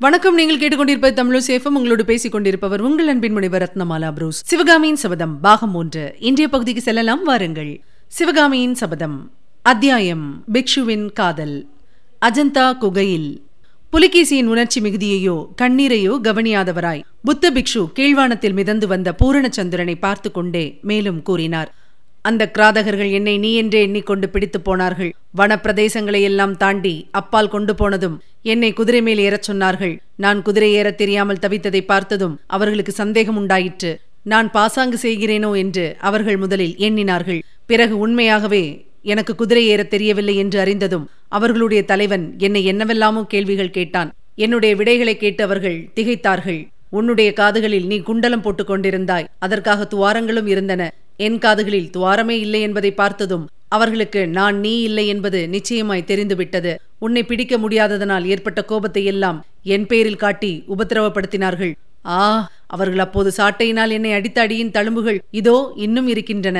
வணக்கம். நீங்கள் கேட்டுக்கொண்டிருப்ப தமிழ் சேஃபம் உங்களோடு பேசிக் கொண்டிருப்பவர் உங்கள் அன்பின் முனைவர் ரத்னமாலா புரூஸ். சிவகாமியின் சபதம் பாகம் ஒன்று. இன்றைய பகுதிக்கு செல்லலாம். வாருங்கள். சிவகாமியின் சபதம் அத்தியாயம் பிக்ஷுவின் காதல். அஜந்தா குகையில். புலிகேசியின் உணர்ச்சி மிகுதியையோ கண்ணீரையோ கவனியாதவராய் புத்த பிக்ஷு கீழ்வானத்தில் மிதந்து வந்த பூரணச்சந்திரனை பார்த்து கொண்டே மேலும் கூறினார். அந்த கிராதகர்கள் என்னை நீ என்றே எண்ணிக்கொண்டு பிடித்து போனார்கள். வனப்பிரதேசங்களை எல்லாம் தாண்டி அப்பால் கொண்டு போனதும் என்னை குதிரை மேல் ஏறச் சொன்னார்கள். நான் குதிரை ஏறத் தெரியாமல் தவித்ததை பார்த்ததும் அவர்களுக்கு சந்தேகம் உண்டாயிற்று. நான் பாசாங்கு செய்கிறேனோ என்று அவர்கள் முதலில் எண்ணினார்கள். பிறகு உண்மையாகவே எனக்கு குதிரை ஏறத் தெரியவில்லை என்று அறிந்ததும் அவர்களுடைய தலைவன் என்னை என்னவெல்லாமோ கேள்விகள் கேட்டான். என்னுடைய விடைகளை கேட்டு அவர்கள் திகைத்தார்கள். உன்னுடைய காதுகளில் நீ குண்டலம் போட்டுக் கொண்டிருந்தாய். அதற்காக துவாரங்களும் இருந்தன. என் காதுகளில் துவாரமே இல்லை என்பதை பார்த்ததும் அவர்களுக்கு நான் நீ இல்லை என்பது நிச்சயமாய் தெரிந்துவிட்டது. உன்னை பிடிக்க முடியாததனால் ஏற்பட்ட கோபத்தை எல்லாம் என் பேரில் காட்டி உபத்திரவப்படுத்தினார்கள். ஆ அவர்கள் அப்போது சாட்டையினால் என்னை அடித்த அடியின் தழும்புகள் இதோ இன்னும் இருக்கின்றன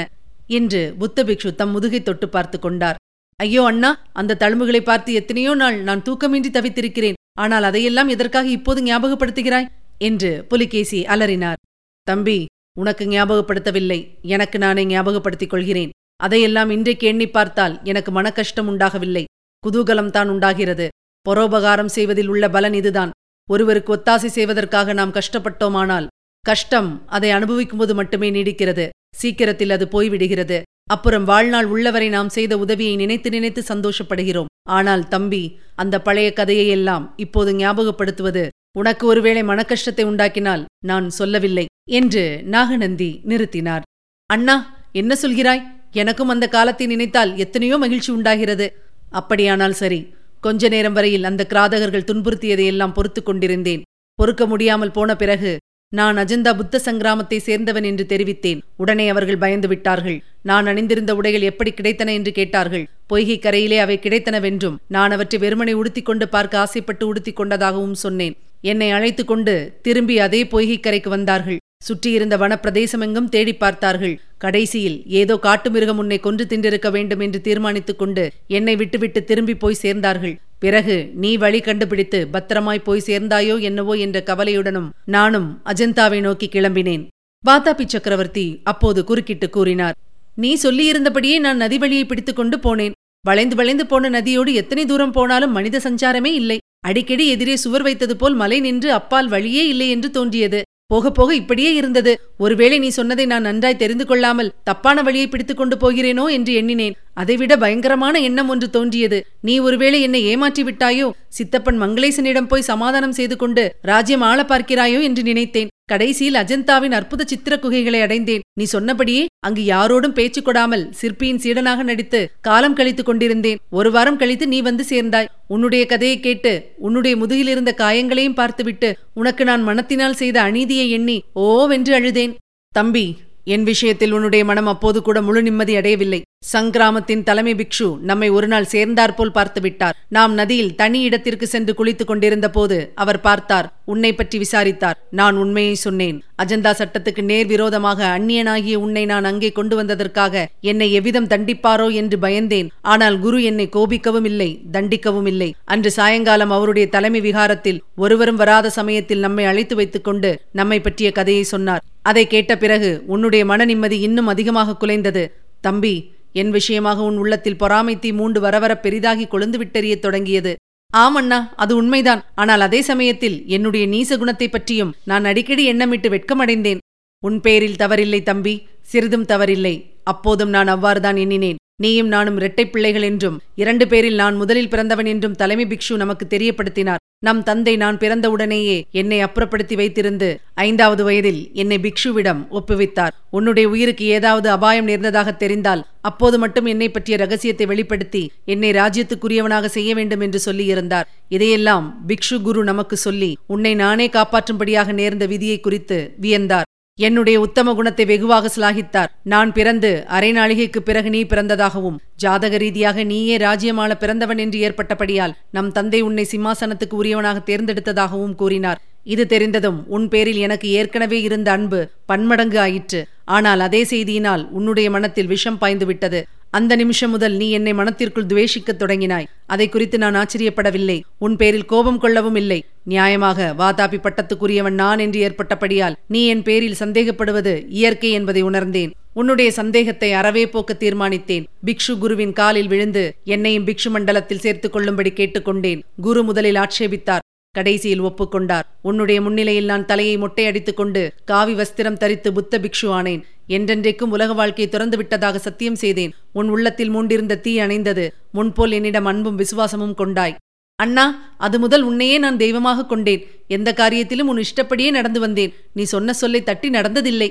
என்று புத்த பிக்ஷு தம் முதுகை தொட்டு பார்த்து கொண்டார். ஐயோ அண்ணா அந்த தழும்புகளை பார்த்து எத்தனையோ நாள் நான் தூக்கமின்றி தவித்திருக்கிறேன். ஆனால் அதையெல்லாம் எதற்காக இப்போது ஞாபகப்படுத்துகிறாய்? என்று புலிகேசி அலறினார். தம்பி உனக்கு ஞாபகப்படுத்தவில்லை. எனக்கு நானே ஞாபகப்படுத்திக் கொள்கிறேன் அதையெல்லாம் இன்றைக்கு எண்ணி பார்த்தால் எனக்கு மனக்கஷ்டம் உண்டாகவில்லை. குதூகலம் தான் உண்டாகிறது. பரோபகாரம் செய்வதில் உள்ள பலன் இதுதான். ஒருவருக்கு ஒத்தாசை செய்வதற்காக நாம் கஷ்டப்பட்டோமானால் கஷ்டம் அதை அனுபவிக்கும்போது மட்டுமே நீடிக்கிறது. சீக்கிரத்தில் அது போய்விடுகிறது. அப்புறம் வாழ்நாள் உள்ளவரை நாம் செய்த உதவியை நினைத்து நினைத்து சந்தோஷப்படுகிறோம். ஆனால் தம்பி அந்த பழைய கதையையெல்லாம் இப்போது ஞாபகப்படுத்துவது உனக்கு ஒருவேளை மனக்கஷ்டத்தை உண்டாக்கினால் நான் சொல்லவில்லை என்று நாகநந்தி நிறுத்தினார். அண்ணா என்ன சொல்கிறாய்? எனக்கும் அந்த காலத்தை நினைத்தால் எத்தனையோ மகிழ்ச்சி உண்டாகிறது. அப்படியானால் சரி கொஞ்ச நேரம் வரையில் அந்த கிராதகர்கள் துன்புறுத்தியதையெல்லாம் பொறுத்து கொண்டிருந்தேன். பொறுக்க முடியாமல் போன பிறகு நான் அஜந்தா புத்த சங்கிராமத்தை சேர்ந்தவன் என்று தெரிவித்தேன். உடனே அவர்கள் பயந்து விட்டார்கள். நான் அணிந்திருந்த உடைகள் எப்படி கிடைத்தன என்று கேட்டார்கள். பொய்கை கரையிலே அவை கிடைத்தனவென்றும் நான் அவற்றை வெறுமனை உடுத்திக் கொண்டு பார்க்க ஆசைப்பட்டு உடுத்திக் கொண்டதாகவும் சொன்னேன். என்னை அழைத்து கொண்டு திரும்பி அதே பொய்கைக்கரைக்கு வந்தார்கள். சுற்றியிருந்த வனப்பிரதேசமெங்கும் தேடி பார்த்தார்கள். கடைசியில் ஏதோ காட்டு மிருகம் உன்னை கொன்று தின்றிருக்க வேண்டும் என்று தீர்மானித்துக் கொண்டு என்னை விட்டுவிட்டு திரும்பி போய் சேர்ந்தார்கள். பிறகு நீ வழி கண்டுபிடித்து பத்திரமாய் போய் சேர்ந்தாயோ என்னவோ என்ற கவலையுடனும் நானும் அஜந்தாவை நோக்கி கிளம்பினேன். வாதாபி சக்கரவர்த்தி அப்போது குறுக்கிட்டு கூறினார் நீ சொல்லியிருந்தபடியே நான் நதி வழியை பிடித்துக்கொண்டு போனேன். வளைந்து வளைந்து போன நதியோடு எத்தனை தூரம் போனாலும் மனித சஞ்சாரமே இல்லை. அடிக்கடி எதிரே சுவர் வைத்தது போல் மலை நின்று அப்பால் வழியே இல்லை என்று தோன்றியது. போக போக இப்படியே இருந்தது. ஒருவேளை நீ சொன்னதை நான் நன்றாய் தெரிந்து கொள்ளாமல் தப்பான வழியை பிடித்துக் கொண்டு போகிறேனோ என்று எண்ணினேன். அதைவிட பயங்கரமான எண்ணம் ஒன்று தோன்றியது. நீ ஒருவேளை என்னை ஏமாற்றி விட்டாயோ? சித்தப்பன் மங்களேசனிடம் போய் சமாதானம் செய்து கொண்டு ராஜ்யம் ஆள பார்க்கிறாயோ என்று நினைத்தேன். கடைசியில் அஜந்தாவின் அற்புத சித்திர குகைகளை அடைந்தேன். நீ சொன்னபடியே அங்கு யாரோடும் பேச்சு கொடாமல் சிற்பியின் சீடனாக நடித்து காலம் கழித்துக் கொண்டிருந்தேன். ஒரு வாரம் கழித்து நீ வந்து சேர்ந்தாய். உன்னுடைய கதையை கேட்டு உன்னுடைய முதுகில் இருந்த காயங்களையும் பார்த்துவிட்டு உனக்கு நான் மனத்தினால் செய்த அநீதியை எண்ணி ஓவென்று அழுதேன். தம்பி என் விஷயத்தில் உன்னுடைய மனம் அப்போது கூட முழு நிம்மதி அடையவில்லை. சங்கிராமத்தின் தலைமை பிக்ஷு நம்மை ஒருநாள் சேர்ந்தாற்போல் பார்த்துவிட்டார் நாம் நதியில் தனி இடத்திற்கு சென்று குளித்துக் கொண்டிருந்த போது அவர் பார்த்தார் உன்னை பற்றி விசாரித்தார். நான் உண்மையை சொன்னேன். அஜந்தா சட்டத்துக்கு நேர் விரோதமாக அந்நியனாகிய உன்னை நான் அங்கே கொண்டு வந்ததற்காக என்னை எவ்விதம் தண்டிப்பாரோ என்று பயந்தேன். ஆனால் குரு என்னை கோபிக்கவும் இல்லை தண்டிக்கவும் இல்லை. அன்று சாயங்காலம் அவருடைய தலைமை விகாரத்தில் ஒருவரும் வராத சமயத்தில் நம்மை அழைத்து வைத்துக் கொண்டு நம்மை பற்றிய கதையை சொன்னார். அதை கேட்ட பிறகு உன்னுடைய மன நிம்மதி இன்னும் அதிகமாக குலைந்தது. தம்பி என் விஷயமாக உன் உள்ளத்தில் பொறாமை தீ மூண்டு வரவர பெரிதாகி கொழுந்து விட்டெறியத் தொடங்கியது. ஆமண்ணா அது உண்மைதான். ஆனால் அதே சமயத்தில் என்னுடைய நீச குணத்தை பற்றியும் நான் அடிக்கடி எண்ணமிட்டு வெட்கமடைந்தேன். உன் பேரில் தவறில்லை தம்பி சிறிதும் தவறில்லை. அப்போதும் நான் அவ்வாறுதான் எண்ணினேன். நீயும் நானும் இரட்டை பிள்ளைகள் என்றும் இரண்டு பேரில் நான் முதலில் பிறந்தவன் என்றும் தலைமை பிக்ஷு நமக்கு தெரியப்படுத்தினார். நம் தந்தை நான் பிறந்தவுடனேயே என்னை அப்புறப்படுத்தி வைத்திருந்து ஐந்தாவது வயதில் என்னை பிக்ஷுவிடம் ஒப்புவித்தார். உன்னுடைய உயிருக்கு ஏதாவது அபாயம் நேர்ந்ததாக தெரிந்தால் அப்போது மட்டும் என்னை பற்றிய ரகசியத்தை வெளிப்படுத்தி என்னை ராஜ்யத்துக்குரியவனாக செய்ய வேண்டும் என்று சொல்லியிருந்தார். இதையெல்லாம் பிக்ஷு குரு நமக்கு சொல்லி உன்னை நானே காப்பாற்றும்படியாக நேர்ந்த விதியை குறித்து வியந்தார். என்னுடைய உத்தம குணத்தை வெகுவாக சிலாகித்தார். நான் பிறந்து அரை நாளிகைக்கு பிறகு நீ பிறந்ததாகவும் ஜாதக ரீதியாக நீயே ராஜ்யமாள பிறந்தவன் என்று ஏற்பட்டபடியால் நம் தந்தை உன்னை சிம்மாசனத்துக்கு உரியவனாக தேர்ந்தெடுத்ததாகவும் கூறினார். இது தெரிந்ததும் உன் பேரில் எனக்கு ஏற்கனவே இருந்த அன்பு பன்மடங்கு ஆயிற்று. ஆனால் அதே செய்தியினால் உன்னுடைய மனத்தில் விஷம் பாய்ந்து விட்டது. அந்த நிமிஷம் முதல் நீ என்னை மனத்திற்குள் துவேஷிக்கத் தொடங்கினாய். அதை குறித்து நான் ஆச்சரியப்படவில்லை. உன் பேரில் கோபம் கொள்ளவும் இல்லை. நியாயமாக வாதாபி பட்டத்துக்குரியவன் நான் என்று ஏற்பட்டபடியால் நீ என் பேரில் சந்தேகப்படுவது இயற்கை என்பதை உணர்ந்தேன். உன்னுடைய சந்தேகத்தை அறவே போக்க தீர்மானித்தேன். பிக்ஷு குருவின் காலில் விழுந்து என்னையும் பிக்ஷு மண்டலத்தில் சேர்த்துக் கொள்ளும்படி கேட்டுக்கொண்டேன் குரு முதலில் ஆட்சேபித்தார். கடைசியில் ஒப்புக்கொண்டார். உன்னுடைய முன்னிலையில் நான் தலையை மொட்டையடித்துக் கொண்டு காவி வஸ்திரம் தரித்து புத்த பிக்ஷு ஆனேன். என்றென்றைக்கும் உலக வாழ்க்கையை திறந்து விட்டதாக சத்தியம் செய்தேன். உன் உள்ளத்தில் மூண்டிருந்த தீ அணைந்தது முன்போல் என்னிடம் அன்பும் விசுவாசமும் கொண்டாய். அண்ணா அது முதல் உன்னையே நான் தெய்வமாக கொண்டேன். எந்த காரியத்திலும் உன் இஷ்டப்படியே நடந்து வந்தேன். நீ சொன்ன சொல்லை தட்டி நடந்ததில்லை.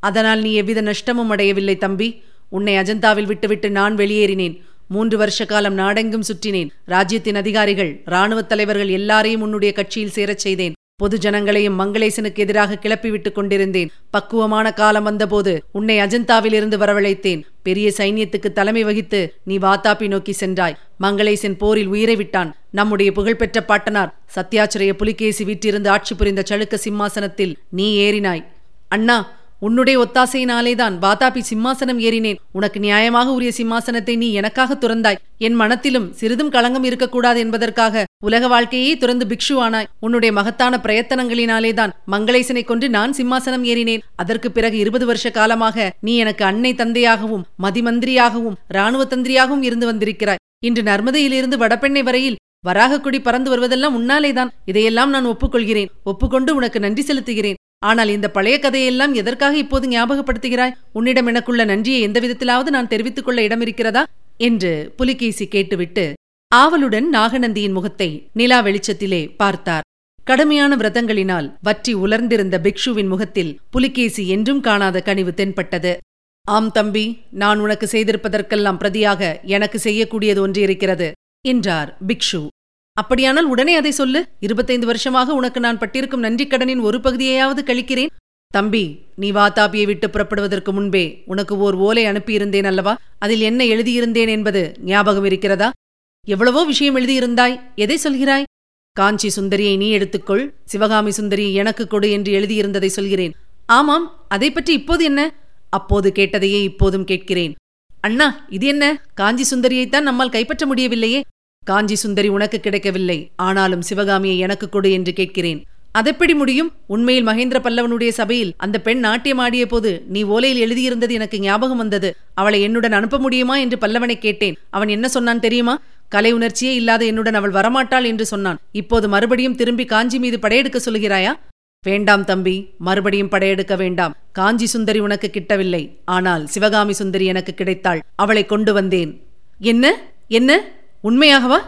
அதனால் நீ எவ்வித நஷ்டமும் அடையவில்லை தம்பி. உன்னை அஜந்தாவில் விட்டுவிட்டு நான் வெளியேறினேன். மூன்று வருஷ காலம் நாடெங்கும் சுற்றினேன். ராஜ்யத்தின் அதிகாரிகள் இராணுவத் தலைவர்கள் எல்லாரையும் உன்னுடைய கட்சியில் சேரச் செய்தேன். பொது ஜனங்களையும் மங்களேசனுக்கு எதிராக கிளப்பிவிட்டுக் கொண்டிருந்தேன். பக்குவமான காலம் வந்தபோது உன்னை அஜந்தாவில் இருந்து வரவழைத்தேன். பெரிய சைன்யத்துக்கு தலைமை வகித்து நீ வாத்தாப்பி நோக்கி சென்றாய். மங்களேசன் போரில் உயிரை விட்டான். நம்முடைய புகழ்பெற்ற பாட்டனார் சத்யாச்சிரய புலிகேசி வீட்டிலிருந்து ஆட்சி புரிந்த சளுக்க சிம்மாசனத்தில் நீ ஏறினாய். அண்ணா உன்னுடைய ஒத்தாசையினாலேதான் வாதாபி சிம்மாசனம் ஏறினேன். உனக்கு நியாயமாக உரிய சிம்மாசனத்தை நீ எனக்காக துறந்தாய். என் மனத்திலும் சிறிதும் களங்கம் இருக்கக்கூடாது என்பதற்காக உலக வாழ்க்கையே துறந்து பிக்ஷுவானாய் உன்னுடைய மகத்தான பிரயத்தனங்களினாலேதான் மங்களேசனை கொண்டு நான் சிம்மாசனம் ஏறினேன். அதற்கு பிறகு இருபது வருஷ காலமாக நீ எனக்கு அன்னை தந்தையாகவும் மதிமந்திரியாகவும் இராணுவ தந்திரியாகவும் இருந்து வந்திருக்கிறாய். இன்று நர்மதையிலிருந்து வடபெண்ணை வரையில் வராகக்குடி பறந்து வருவதெல்லாம் உன்னாலேதான். இதையெல்லாம் நான் ஒப்புக்கொள்கிறேன். ஒப்புக்கொண்டு உனக்கு நன்றி செலுத்துகிறேன். ஆனால் இந்த பழைய கதையெல்லாம் எதற்காக இப்போது ஞாபகப்படுத்துகிறாய்? உன்னிடம் எனக்குள்ள நன்றியை எந்த விதத்திலாவது நான் தெரிவித்துக் கொள்ள இடமிருக்கிறதா? என்று புலிகேசி கேட்டுவிட்டு ஆவலுடன் நாகநந்தியின் முகத்தை நிலா வெளிச்சத்திலே பார்த்தார். கடுமையான விரதங்களினால் வற்றி உலர்ந்திருந்த பிக்ஷுவின் முகத்தில் புலிகேசி என்றும் காணாத கனிவு தென்பட்டது. ஆம் தம்பி நான் உனக்கு செய்திருப்பதற்கெல்லாம் பிரதியாக எனக்கு செய்யக்கூடியது ஒன்று இருக்கிறது என்றார் பிக்ஷு. அப்படியானால் உடனே அதை சொல்லு. இருபத்தைந்து வருஷமாக உனக்கு நான் பட்டிருக்கும் நன்றிக் கடனின் ஒரு பகுதியையாவது கழிக்கிறேன். தம்பி நீ வாத்தாபியை விட்டு புறப்படுவதற்கு முன்பே உனக்கு ஓர் ஓலை அனுப்பியிருந்தேன் அல்லவா? அதில் என்ன எழுதியிருந்தேன் என்பது ஞாபகம் இருக்கிறதா? எவ்வளவோ விஷயம் எழுதியிருந்தாய். எதை சொல்கிறாய்? காஞ்சி சுந்தரியை நீ எடுத்துக்கொள். சிவகாமி சுந்தரி எனக்கு கொடு என்று எழுதியிருந்ததை சொல்கிறேன். ஆமாம் அதை பற்றி இப்போது என்ன? அப்போது கேட்டதையே இப்போதும் கேட்கிறேன். அண்ணா இது என்ன? காஞ்சி சுந்தரியைத்தான் நம்மால் கைப்பற்ற முடியவில்லையே. காஞ்சி சுந்தரி உனக்கு கிடைக்கவில்லை. ஆனாலும் சிவகாமியை எனக்கு கொடு என்று கேட்கிறேன். அதெப்படி முடியும்? உண்மையில் மகேந்திர பல்லவனுடைய சபையில் அந்த பெண் நாட்டியமாடிய போது நீ ஓலையில் எழுதியிருந்தது எனக்கு ஞாபகம் வந்தது. அவளை என்னுடன் அனுப்ப முடியுமா என்று பல்லவனை கேட்டேன். அவன் என்ன சொன்னான் தெரியுமா? கலை உணர்ச்சியே இல்லாத என்னுடன் அவள் வரமாட்டாள் என்று சொன்னான். இப்போது மறுபடியும் திரும்பி காஞ்சி மீது படையெடுக்க சொல்கிறாயா? வேண்டாம் தம்பி மறுபடியும் படையெடுக்க வேண்டாம். காஞ்சி சுந்தரி உனக்கு கிட்டவில்லை. ஆனால் சிவகாமி சுந்தரி எனக்கு கிடைத்தாள். அவளை கொண்டு வந்தேன். என்ன? என்ன? உண்மையாகவா?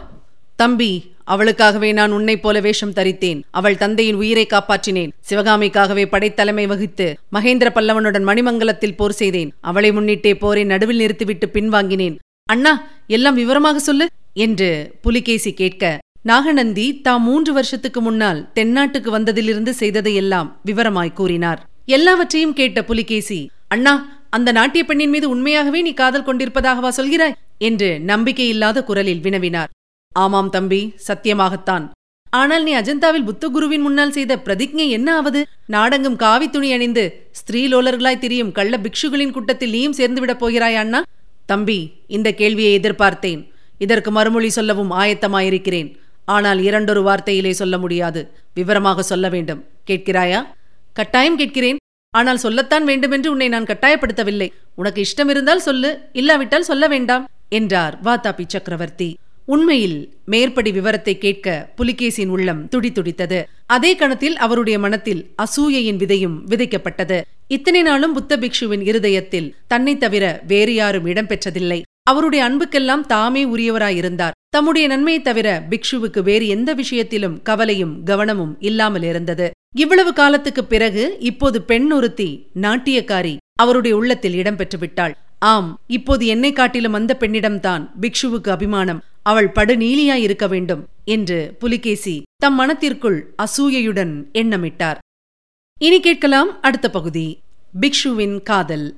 தம்பி அவளுக்காகவே நான் உன்னைப் போல வேஷம் தரித்தேன். அவள் தந்தையின் உயிரை காப்பாற்றினேன். சிவகாமிக்காகவே படைத்தலைமை வகித்து மகேந்திர பல்லவனுடன் மணிமங்கலத்தில் போர் செய்தேன். அவளை முன்னிட்டே போரை நடுவில் நிறுத்திவிட்டு பின்வாங்கினேன். அண்ணா எல்லாம் விவரமாக சொல்லு என்று புலிகேசி கேட்க நாகநந்தி தாம் மூன்று வருஷத்துக்கு முன்னால் தென்னாட்டுக்கு வந்ததிலிருந்து செய்ததையெல்லாம் விவரமாய் கூறினார். எல்லாவற்றையும் கேட்ட புலிகேசி அண்ணா அந்த நாட்டிய பெண்ணின் மீது உண்மையாகவே நீ காதல் கொண்டிருப்பதாகவா சொல்கிறாய்? என்று நம்பிக்கையில்லாத குரலில் வினவினார். ஆமாம் தம்பி சத்தியமாகத்தான். ஆனால் நீ அஜந்தாவில் புத்தகுருவின் முன்னால் செய்த பிரதிஜை என்ன ஆவது? நாடெங்கும் காவி துணி அணிந்து ஸ்திரீலோலர்களாய் திரியும் கள்ள பிக்ஷுகளின் கூட்டத்தில் நீயும் சேர்ந்துவிடப் போகிறாய் அண்ணா? தம்பி இந்த கேள்வியை எதிர்பார்த்தேன். இதற்கு மறுமொழி சொல்லவும் ஆயத்தமாயிருக்கிறேன். ஆனால் இரண்டொரு வார்த்தையிலே சொல்ல முடியாது. விவரமாக சொல்ல வேண்டும். கேட்கிறாயா? கட்டாயம் கேட்கிறேன். ஆனால் சொல்லத்தான் வேண்டுமென்று உன்னை நான் கட்டாயப்படுத்தவில்லை. உனக்கு இஷ்டம் இருந்தால் சொல்லு. இல்லாவிட்டால் சொல்ல வேண்டாம். என்றார் வாத்தாபி சக்கரவர்த்தி. உண்மையில் மேற்படி விவரத்தை கேட்க புலிகேசின் உள்ளம் துடித்துடித்தது. அதே கணத்தில் அவருடைய மனத்தில் அசூயையின் விதையும் விதைக்கப்பட்டது. இத்தனை நாளும் புத்த பிக்ஷுவின் இருதயத்தில் தன்னை தவிர வேறு யாரும் இடம்பெற்றதில்லை. அவருடைய அன்புக்கெல்லாம் தாமே உரியவராயிருந்தார். தம்முடைய நன்மையை தவிர பிக்ஷுவுக்கு வேறு எந்த விஷயத்திலும் கவலையும் கவனமும் இல்லாமல் இருந்தது. இவ்வளவு காலத்துக்குப் பிறகு இப்போது பெண் ஒருத்தி நாட்டியக்காரி அவருடைய உள்ளத்தில் இடம்பெற்று விட்டாள் ஆம் இப்போது என்னை காட்டிலும் அந்த பெண்ணிடம்தான் பிக்ஷுவுக்கு அபிமானம். அவள் படு நீலியாய் இருக்க வேண்டும் என்று புலிகேசி தம் மனத்திற்குள் அசூயையுடன் எண்ணமிட்டார். இனி கேட்கலாம் அடுத்த பகுதி. பிக்ஷுவின் காதல்.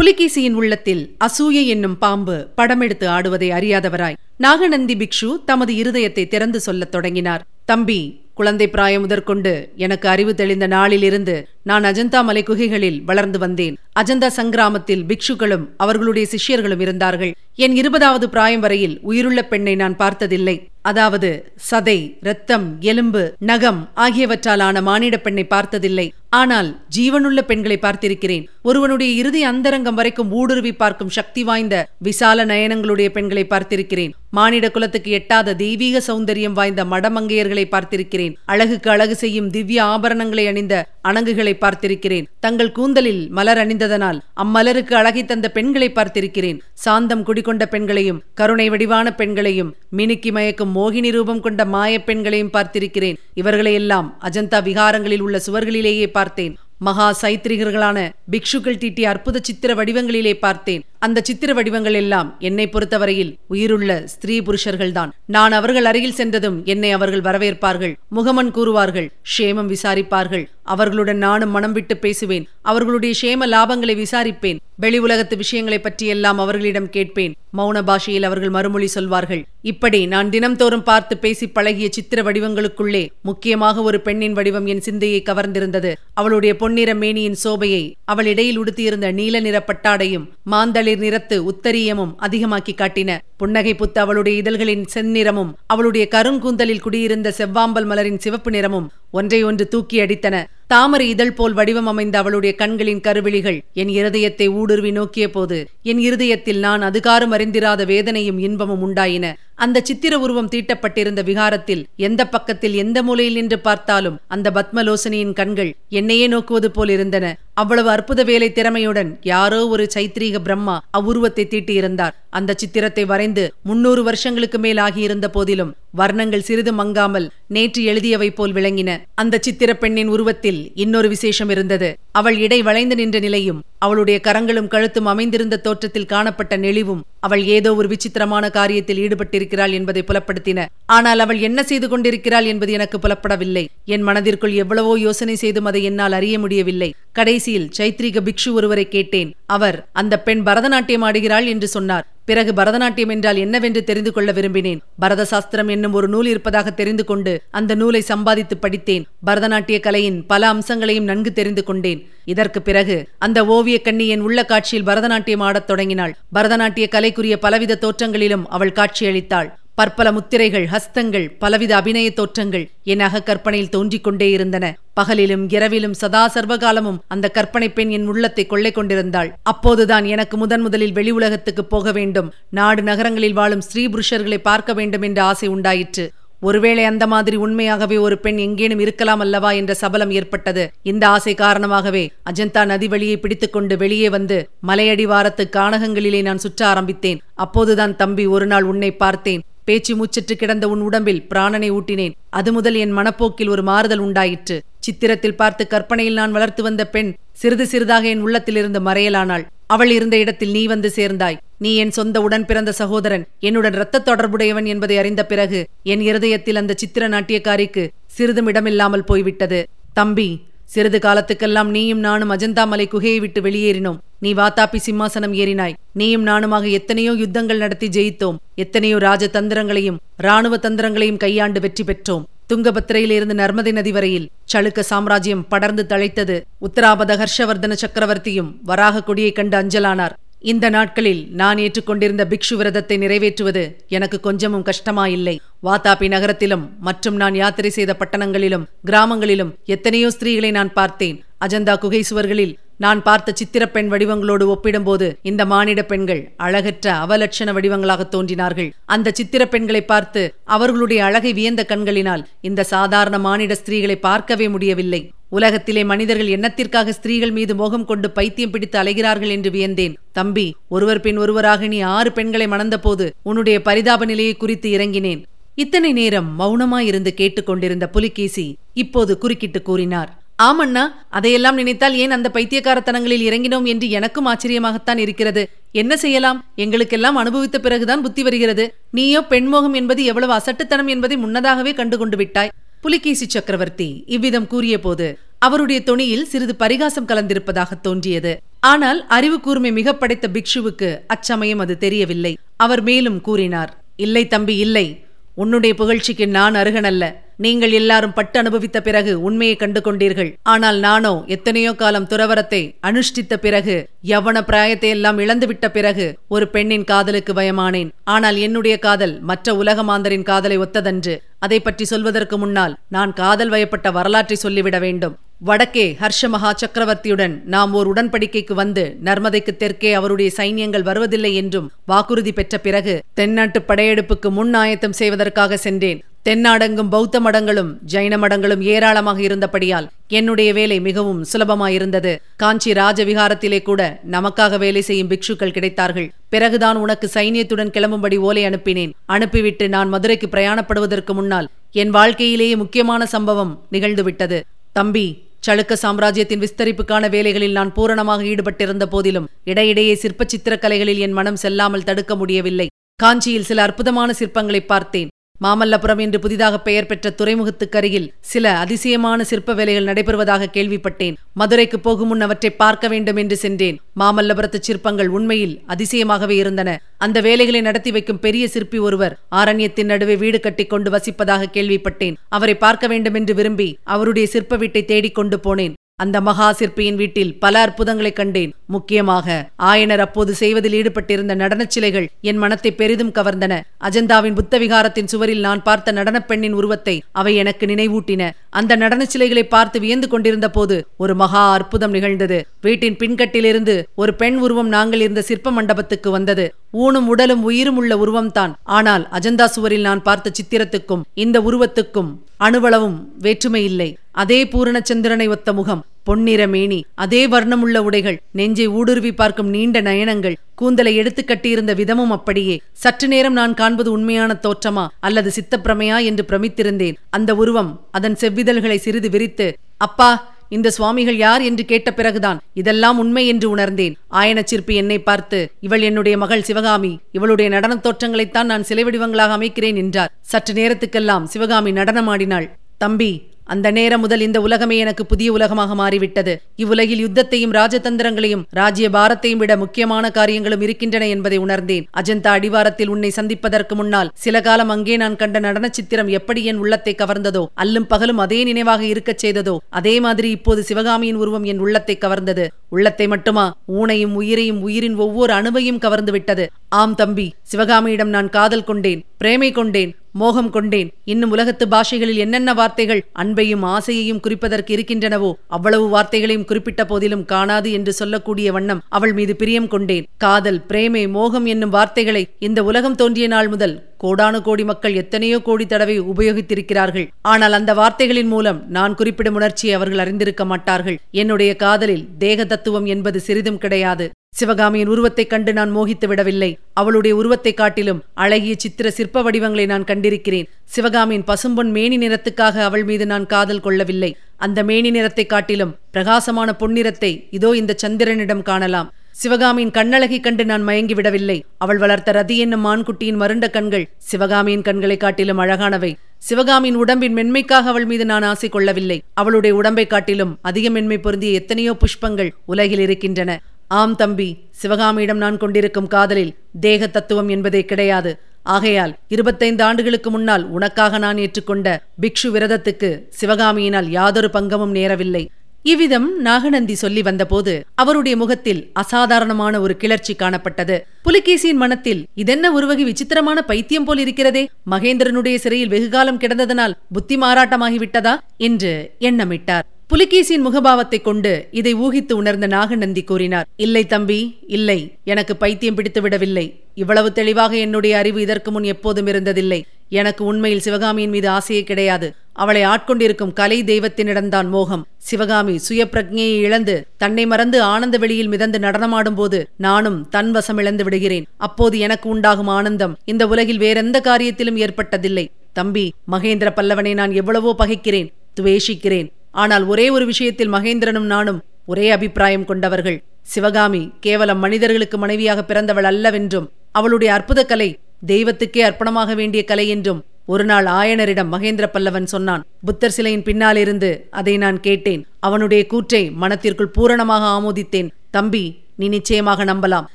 புலிகேசியின் உள்ளத்தில் அசூயை என்னும் பாம்பு படமெடுத்து ஆடுவதை அறியாதவராய் நாகநந்தி பிக்ஷு தமது இருதயத்தை திறந்து சொல்லத் தொடங்கினார். தம்பி குழந்தை பிராயம் முதற்கொண்டு எனக்கு அறிவு தெளிந்த நாளிலிருந்து நான் அஜந்தா மலை குகைகளில் வளர்ந்து வந்தேன். அஜந்தா சங்கிராமத்தில் பிக்ஷுக்களும் அவர்களுடைய சிஷ்யர்களும் இருந்தார்கள். என் இருபதாவது பிராயம் வரையில் உயிருள்ள பெண்ணை நான் பார்த்ததில்லை. அதாவது சதை இரத்தம் எலும்பு நகம் ஆகியவற்றாலான மானிட பெண்ணை பார்த்ததில்லை. ஆனால் ஜீவனுள்ள பெண்களை பார்த்திருக்கிறேன். ஒருவனுடைய இறுதி அந்தரங்கம் வரைக்கும் ஊடுருவி பார்க்கும் சக்தி வாய்ந்த விசால நயனங்களுடைய பெண்களை பார்த்திருக்கிறேன். மானிட குலத்துக்கு எட்டாத தெய்வீக சௌந்தரியம் வாய்ந்த மடமங்கையர்களை பார்த்திருக்கிறேன். அழகுக்கு அழகு செய்யும் திவ்ய ஆபரணங்களை அணிந்த அணங்குகளை பார்த்திருக்கிறேன். தங்கள் கூந்தலில் மலர் அணிந்ததனால் அம்மலருக்கு அழகை தந்த பெண்களை பார்த்திருக்கிறேன். சாந்தம் குடிகொண்ட பெண்களையும் கருணை வடிவான பெண்களையும் மினுக்கி மயக்கும் மோகினி ரூபம் கொண்ட மாயப் பெண்களையும் பார்த்திருக்கிறேன். இவர்களையெல்லாம் அஜந்தா விகாரங்களில் உள்ள சுவர்களிலேயே பார்த்தேன். மகா சைத்திரிகர்களான பிக்ஷுக்கள் தீட்டிய அற்புத சித்திர வடிவங்களிலே பார்த்தேன். அந்த சித்திர வடிவங்கள் எல்லாம் என்னை பொறுத்தவரையில் உயிருள்ள ஸ்திரீ புருஷர்கள்தான். நான் அவர்கள் அருகில் சென்றதும் என்னை அவர்கள் வரவேற்பார்கள். முகமன் கூறுவார்கள் ஷேமம் விசாரிப்பார்கள். அவர்களுடன் நானும் மனம் விட்டு பேசுவேன். அவர்களுடைய ஷேம லாபங்களை விசாரிப்பேன். வெளி உலகத்து விஷயங்களை பற்றியெல்லாம் அவர்களிடம் கேட்பேன். மௌன பாஷையில் அவர்கள் மறுமொழி சொல்வார்கள். இப்படி நான் தினம்தோறும் பார்த்து பேசி பழகிய சித்திர வடிவங்களுக்குள்ளே முக்கியமாக ஒரு பெண்ணின் வடிவம் என் சிந்தையை கவர்ந்திருந்தது. அவளுடைய பொன்னிற மேனியின் சோபையை அவள் இடையில் உடுத்தியிருந்த நீல நிற பட்டாடையும் மாந்தளிர் நிறத்து உத்தரியமும் அதிகமாக்கி காட்டின. புன்னகை புத்து அவளுடைய இதழ்களின் செந்நிறமும் அவளுடைய கருங்கூந்தலில் குடியிருந்த செவ்வாம்பல் மலரின் சிவப்பு நிறமும் ஒன்றை ஒன்று தூக்கி அடித்தன. தாமரை இதழ் போல் வடிவம் அமைந்த அவளுடைய கண்களின் கருவிழிகள் என் இருதயத்தை ஊடுருவி நோக்கிய போது என் இருதயத்தில் நான் அதிகாரம் அறிந்திராத வேதனையும் இன்பமும் உண்டாயின. அந்த சித்திர உருவம் தீட்டப்பட்டிருந்த விகாரத்தில் எந்த பக்கத்தில் எந்த மூலையில் நின்று பார்த்தாலும் அந்த பத்மலோசனியின் கண்கள் என்னையே நோக்குவது போல் இருந்தன. அவ்வளவு அற்புத வேலை திறமையுடன் யாரோ ஒரு சைத்ரீக பிரம்மா அவ்வுருவத்தை தீட்டியிருந்தார். அந்த சித்திரத்தை வரைந்து முன்னூறு வருஷங்களுக்கு மேல் ஆகியிருந்த போதிலும் வர்ணங்கள் சிறிது மங்காமல் நேற்று எழுதியவை போல் விளங்கின. அந்த சித்திர பெண்ணின் உருவத்தில் இன்னொரு விசேஷம் இருந்தது. அவள் இடை வளைந்து நின்ற நிலையும் அவளுடைய கரங்களும் கழுத்தும் அமைந்திருந்த தோற்றத்தில் காணப்பட்ட நெளிவும் அவள் ஏதோ ஒரு விசித்திரமான காரியத்தில் ஈடுபட்டிருக்கிறாள் என்பதை புலப்படுத்தின ஆனால் அவள் என்ன செய்து கொண்டிருக்கிறாள் என்பது எனக்கு புலப்படவில்லை. என் மனதிற்குள் எவ்வளவோ யோசனை செய்தும் அதை என்னால் அறிய முடியவில்லை. கடைசியில் சைத்ரீக பிக்ஷு ஒருவரை கேட்டேன். அவர் அந்த பெண் பரதநாட்டியம் ஆடுகிறாள் என்று சொன்னார். பிறகு பரதநாட்டியம் என்றால் என்னவென்று தெரிந்து கொள்ள விரும்பினேன். பரத சாஸ்திரம் என்னும் ஒரு நூல் இருப்பதாக தெரிந்து கொண்டு அந்த நூலை சம்பாதித்து படித்தேன். பரதநாட்டிய கலையின் பல அம்சங்களையும் நன்கு தெரிந்து கொண்டேன். இதற்கு பிறகு அந்த ஓவிய கண்ணி என் உள்ள காட்சியில் பரதநாட்டியம் ஆடத் தொடங்கினாள். பரதநாட்டிய கலைக்குரிய பலவித தோற்றங்களிலும் அவள் காட்சியளித்தாள். பற்பல முத்திரைகள் ஹஸ்தங்கள் பலவித அபிநய தோற்றங்கள் என் அகக்கற்பனையில் தோன்றிக் கொண்டே இருந்தன. பகலிலும் இரவிலும் சதா சர்வகாலமும் அந்த கற்பனை பெண் என் உள்ளத்தை கொள்ளை கொண்டிருந்தாள். அப்போதுதான் எனக்கு முதன் முதலில் வெளி உலகத்துக்கு போக வேண்டும். நாடு நகரங்களில் வாழும் ஸ்ரீ புருஷர்களை பார்க்க வேண்டும் என்ற ஆசை உண்டாயிற்று. ஒருவேளை அந்த மாதிரி உண்மையாகவே ஒரு பெண் எங்கேனும் இருக்கலாம் அல்லவா என்ற சபலம் ஏற்பட்டது. இந்த ஆசை காரணமாகவே அஜந்தா நதி வழியை பிடித்துக்கொண்டு வெளியே வந்து மலையடிவாரத்து கானகங்களிலே நான் சுற்ற ஆரம்பித்தேன். அப்போதுதான் தம்பி ஒரு நாள் உன்னை பார்த்தேன். பேச்சு மூச்சிட்டு கிடந்த உன் உடம்பில் பிராணனை ஊட்டினேன். அது முதல் என் மனப்போக்கில் ஒரு மாறுதல் உண்டாயிற்று. சித்திரத்தில் பார்த்து கற்பனையில் நான் வளர்த்து வந்த பெண் சிறிது சிறிதாக என் உள்ளத்திலிருந்து மறையலானாள். அவள் இருந்த இடத்தில் நீ வந்து சேர்ந்தாய். நீ என் சொந்த உடன் பிறந்த சகோதரன். என்னுடன் இரத்த தொடர்புடையவன் என்பதை அறிந்த பிறகு என் இருதயத்தில் அந்த சித்திர நாட்டியக்காரிக்கு சிறிதும் இடமில்லாமல் போய்விட்டது. தம்பி சிறிது காலத்துக்கெல்லாம் நீயும் நானும் அஜந்தா மலை குகையை விட்டு வெளியேறினோம். நீ வாத்தாப்பி சிம்மாசனம் ஏறினாய். நீயும் நானுமாக எத்தனையோ யுத்தங்கள் நடத்தி ஜெயித்தோம். எத்தனையோ ராஜ தந்திரங்களையும் இராணுவ தந்திரங்களையும் கையாண்டு வெற்றி பெற்றோம். துங்கபத்திரையிலிருந்து நர்மதை நதி வரையில் சளுக்க சாம்ராஜ்யம் படர்ந்து தழைத்தது உத்தராபத ஹர்ஷவர்தன சக்கரவர்த்தியும் வராக கொடியைக் கண்டு அஞ்சலானார். இந்த நாட்களில் நான் ஏற்றுக்கொண்டிருந்த பிக்ஷு விரதத்தை நிறைவேற்றுவது எனக்கு கொஞ்சமும் கஷ்டமாயில்லை. வாதாபி நகரத்திலும் மற்றும் நான் யாத்திரை செய்த பட்டணங்களிலும் கிராமங்களிலும் எத்தனையோ ஸ்திரீகளை நான் பார்த்தேன். அஜந்தா குகை சுவர்களில் நான் பார்த்த சித்திரப்பெண் வடிவங்களோடு ஒப்பிடும்போது இந்த மானிட பெண்கள் அழகற்ற அவலட்சண வடிவங்களாக தோன்றினார்கள். அந்த சித்திர பெண்களை பார்த்து அவர்களுடைய அழகை வியந்த கண்களினால் இந்த சாதாரண மானிட ஸ்திரீகளை பார்க்கவே முடியவில்லை. உலகத்திலே மனிதர்கள் எண்ணத்திற்காக ஸ்திரீகள் மீது மோகம் கொண்டு பைத்தியம் பிடித்து அலைகிறார்கள் என்று வியந்தேன். தம்பி ஒருவர் பின் ஒருவராக நீ ஆறு பெண்களை மணந்தபோது உன்னுடைய பரிதாப நிலையை குறித்து இறங்கினேன். இத்தனை நேரம் மௌனமாயிருந்து கேட்டுக்கொண்டிருந்த புலிகேசி இப்போது குறுக்கிட்டு கூறினார் ஆமண்ணா அதையெல்லாம் நினைத்தால் ஏன் அந்த பைத்தியக்காரத்தனங்களில் இறங்கினோம் என்று எனக்கும் ஆச்சரியமாகத்தான் இருக்கிறது. என்ன செய்யலாம்? எங்களுக்கெல்லாம் அனுபவித்த பிறகுதான் புத்தி வருகிறது. நீயோ பெண்மோகம் என்பது எவ்வளவு அசட்டுத்தனம் என்பதை முன்னதாகவே கண்டுகொண்டு விட்டாய். புலிகேசி சக்கரவர்த்தி இவ்விதம் கூறியபோது அவருடைய தொனியில் சிறிது பரிகாசம் கலந்திருப்பதாக தோன்றியது. ஆனால் அறிவு கூர்மை மிக படைத்த பிக்ஷுவுக்கு அச்சமயம் அது தெரியவில்லை. அவர் மேலும் கூறினார் இல்லை தம்பி இல்லை. உன்னுடைய புகழ்ச்சிக்கு நான் அருகனல்ல. நீங்கள் எல்லாரும் பட்டு அனுபவித்த பிறகு உண்மையை கண்டு கொண்டீர்கள் ஆனால் நானோ எத்தனையோ காலம் துறவரத்தை அனுஷ்டித்த பிறகு யவன பிராயத்தை எல்லாம் இழந்துவிட்ட பிறகு ஒரு பெண்ணின் காதலுக்கு பயமானேன் ஆனால் என்னுடைய காதல் மற்ற உலக மாந்தரின் காதலை ஒத்ததன்று. அதை பற்றி சொல்வதற்கு முன்னால் நான் காதல் வயப்பட்ட வரலாற்றை சொல்லிவிட வேண்டும். வடக்கே ஹர்ஷ மகா சக்கரவர்த்தியுடன் நாம் ஓர் உடன்படிக்கைக்கு வந்து நர்மதைக்கு தெற்கே அவருடைய சைன்யங்கள் வருவதில்லை என்றும் வாக்குறுதி பெற்ற பிறகு தென்னாட்டு படையெடுப்புக்கு முன் ஆயத்தம் செய்வதற்காக சென்றேன். தென்னாடெங்கும் பௌத்த மடங்களும் ஜைன மடங்களும் ஏராளமாக இருந்தபடியால் என்னுடைய வேலை மிகவும் சுலபமாயிருந்தது. காஞ்சி ராஜவிகாரத்திலே கூட நமக்காக வேலை செய்யும் பிக்ஷுக்கள் கிடைத்தார்கள். பிறகுதான் உனக்கு சைனியத்துடன் கிளம்பும்படி ஓலை அனுப்பினேன். அனுப்பிவிட்டு நான் மதுரைக்கு பிரயாணப்படுவதற்கு முன்னால் என் வாழ்க்கையிலேயே முக்கியமான சம்பவம் நிகழ்ந்துவிட்டது. தம்பி சளுக்க சாம்ராஜ்யத்தின் விஸ்தரிப்புக்கான வேலைகளில் நான் பூரணமாக ஈடுபட்டிருந்த போதிலும் இடையிடையே சிற்ப சித்திரக்கலைகளில் என் மனம் செல்லாமல் தடுக்க முடியவில்லை. காஞ்சியில் சில அற்புதமான சிற்பங்களை பார்த்தேன். மாமல்லபுரம் என்று புதிதாக பெயர் பெற்ற துறைமுகத்துக்கருகில் சில அதிசயமான சிற்ப வேலைகள் நடைபெறுவதாக கேள்விப்பட்டேன். மதுரைக்கு போகும் முன் அவற்றை பார்க்க வேண்டும் என்று சென்றேன். மாமல்லபுரத்து சிற்பங்கள் உண்மையில் அதிசயமாகவே இருந்தன. அந்த வேலைகளை நடத்தி வைக்கும் பெரிய சிற்பி ஒருவர் ஆரண்யத்தின் நடுவே வீடு கட்டி கொண்டு வசிப்பதாக கேள்விப்பட்டேன். அவரை பார்க்க வேண்டும் என்று விரும்பி அவருடைய சிற்ப வீட்டை தேடிக் கொண்டு போனேன். அந்த மகா சிற்பியின் வீட்டில் பல அற்புதங்களைக் கண்டேன். முக்கியமாக ஆயனர் அப்போது செய்வதில் ஈடுபட்டிருந்த நடனச் சிலைகள் என் மனத்தை பெரிதும் கவர்ந்தன. அஜந்தாவின் புத்த விகாரத்தின் சுவரில் நான் பார்த்த நடனப் பெண்ணின் உருவத்தை அவை எனக்கு நினைவூட்டின. அந்த நடனச் சிலைகளை பார்த்து வியந்து கொண்டிருந்த போது ஒரு மகா அற்புதம் நிகழ்ந்தது. வீட்டின் பின்கட்டிலிருந்து ஒரு பெண் உருவம் நாங்கள் இருந்த சிற்ப மண்டபத்துக்கு வந்தது. ஊனும் உடலும் உயிரும் உள்ள உருவம்தான். ஆனால் அஜந்தா சுவரில் நான் பார்த்த சித்திரத்துக்கும் இந்த உருவத்துக்கும் அணுவளவும் வேற்றுமை இல்லை. அதே பூரணச்சந்திரனை ஒத்த முகம் பொன்னிற மேனி அதே வர்ணமுள்ள உடைகள் நெஞ்சை ஊடுருவி பார்க்கும் நீண்ட நயனங்கள் கூந்தலை எடுத்து கட்டியிருந்த விதமும் அப்படியே. சற்று நேரம் நான் காண்பது உண்மையான தோற்றமா அல்லது சித்தப்பிரமையா என்று பிரமித்திருந்தேன். அந்த உருவம் அதன் செவ்விதழ்களை சிறிது விரித்து அப்பா இந்த சுவாமிகள் யார் என்று கேட்ட பிறகுதான் இதெல்லாம் உண்மை என்று உணர்ந்தேன். ஆயன சிற்பி என்னை பார்த்து இவள் என்னுடைய மகள் சிவகாமி. இவளுடைய நடனத் தோற்றங்களைத்தான் நான் சிலை வடிவங்களாக அமைக்கிறேன் என்றார். சற்று நேரத்துக்கெல்லாம் சிவகாமி நடனமாடினாள். தம்பி அந்த நேரம் முதல் இந்த உலகமே எனக்கு புதிய உலகமாக மாறிவிட்டது. இவ்வுலகில் யுத்தத்தையும் ராஜதந்திரங்களையும் ராஜ்ய பாரத்தையும் விட முக்கியமான காரியங்களும் இருக்கின்றன என்பதை உணர்ந்தேன். அஜந்தா அடிவாரத்தில் உன்னை சந்திப்பதற்கு முன்னால் சில காலம் அங்கே நான் கண்ட நடன சித்திரம் எப்படி என் உள்ளத்தை கவர்ந்ததோ அல்லும் பகலும் அதே நினைவாக இருக்கச் செய்ததோ அதே மாதிரி இப்போது சிவகாமியின் உருவம் என் உள்ளத்தை கவர்ந்தது. உள்ளத்தை மட்டுமா? ஊனையும் உயிரையும் உயிரின் ஒவ்வொரு அணுவையும் கவர்ந்து விட்டது. ஆம் தம்பி சிவகாமியிடம் நான் காதல் கொண்டேன் பிரேமை கொண்டேன் மோகம் கொண்டேன். இன்னும் உலகத்து பாஷைகளில் என்னென்ன வார்த்தைகள் அன்பையும் ஆசையையும் குறிப்பதற்கு இருக்கின்றனவோ அவ்வளவு வார்த்தைகளையும் குறிப்பிட்ட போதிலும் காணாது என்று சொல்லக்கூடிய வண்ணம் அவள் மீது பிரியம் கொண்டேன். காதல் பிரேமை மோகம் என்னும் வார்த்தைகளை இந்த உலகம் தோன்றிய நாள் முதல் கோடானு கோடி மக்கள் எத்தனையோ கோடி தடவை உபயோகித்திருக்கிறார்கள். ஆனால் அந்த வார்த்தைகளின் மூலம் நான் குறிப்பிடும் உணர்ச்சியை அவர்கள் அறிந்திருக்க மாட்டார்கள். என்னுடைய காதலில் தேக தத்துவம் என்பது சிறிதும் கிடையாது. சிவகாமியின் உருவத்தைக் கண்டு நான் மோகித்து விடவில்லை. அவளுடைய உருவத்தைக் காட்டிலும் அழகிய சித்திர சிற்ப வடிவங்களை நான் கண்டிருக்கிறேன். சிவகாமியின் பசும்பொன் மேனி நிறத்துக்காக அவள் மீது நான் காதல் கொள்ளவில்லை. அந்த மேனி நிறத்தைக் காட்டிலும் பிரகாசமான பொன்னிறத்தை இதோ இந்த சந்திரனிடம் காணலாம். சிவகாமியின் கண்ணழகை கண்டு நான் மயங்கி விடவில்லை. அவள் வளர்த்த ரதி என்னும் மான்குட்டியின் மருண்ட கண்கள் சிவகாமியின் கண்களைக் காட்டிலும் அழகானவை. சிவகாமியின் உடம்பின் மென்மைக்காக அவள் மீது நான் ஆசை கொள்ளவில்லை. அவளுடைய உடம்பை காட்டிலும் அதிக மென்மை பொருந்திய எத்தனையோ புஷ்பங்கள் உலகில் இருக்கின்றன. ஆம் தம்பி சிவகாமியிடம் நான் கொண்டிருக்கும் காதலில் தேக தத்துவம் என்பதே கிடையாது. ஆகையால் இருபத்தைந்து ஆண்டுகளுக்கு முன்னால் உனக்காக நான் ஏற்றுக்கொண்ட பிக்ஷு விரதத்துக்கு சிவகாமியினால் யாதொரு பங்கமும் நேரவில்லை. இவ்விதம் நாகநந்தி சொல்லி வந்தபோது அவருடைய முகத்தில் அசாதாரணமான ஒரு கிளர்ச்சி காணப்பட்டது. புலிகேசியின் மனத்தில் இதென்ன ஒருவகை விசித்திரமான பைத்தியம் போல் இருக்கிறதே? மகேந்திரனுடைய சிறையில் வெகுகாலம் கிடந்ததனால் புத்தி மாறாட்டமாகிவிட்டதா? என்று எண்ணமிட்டார். புலிகேசியின் முகபாவத்தைக் கொண்டு இதை ஊகித்து உணர்ந்த நாகநந்தி கூறினார் இல்லை தம்பி இல்லை. எனக்கு பைத்தியம் பிடித்து விடவில்லை. இவ்வளவு தெளிவாக என்னுடைய அறிவு இதற்கு முன் எப்போதும் இருந்ததில்லை. எனக்கு உண்மையில் சிவகாமியின் மீது ஆசையே கிடையாது. அவளை ஆட்கொண்டிருக்கும் கலை தெய்வத்தினிடம்தான் மோகம். சிவகாமி சுய பிரஜையை இழந்து தன்னை மறந்து ஆனந்த வெளியில் மிதந்து நடனமாடும் போது நானும் தன் வசம் இழந்து விடுகிறேன். அப்போது எனக்கு உண்டாகும் ஆனந்தம் இந்த உலகில் வேறெந்த காரியத்திலும் ஏற்பட்டதில்லை. தம்பி மகேந்திர பல்லவனை நான் எவ்வளவோ பகைக்கிறேன் துவேஷிக்கிறேன். ஆனால் ஒரே ஒரு விஷயத்தில் மகேந்திரனும் நானும் ஒரே அபிப்பிராயம் கொண்டவர்கள். சிவகாமி கேவலம் மனிதர்களுக்கு மனைவியாக பிறந்தவள் அல்லவென்றும் அவளுடைய அற்புத கலை தெய்வத்துக்கே அர்ப்பணமாக வேண்டிய கலை என்றும் ஒருநாள் ஆயனரிடம் மகேந்திர பல்லவன் சொன்னான். புத்தர் சிலையின் பின்னாலிருந்து அதை நான் கேட்டேன். அவனுடைய கூற்றை மனத்திற்குள் பூரணமாக ஆமோதித்தேன். தம்பி நீ நிச்சயமாக நம்பலாம்.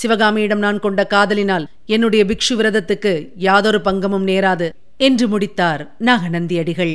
சிவகாமியிடம் நான் கொண்ட காதலினால் என்னுடைய பிக்ஷு விரதத்துக்கு யாதொரு பங்கமும் நேராது என்று முடித்தார் நாகநந்தியடிகள்.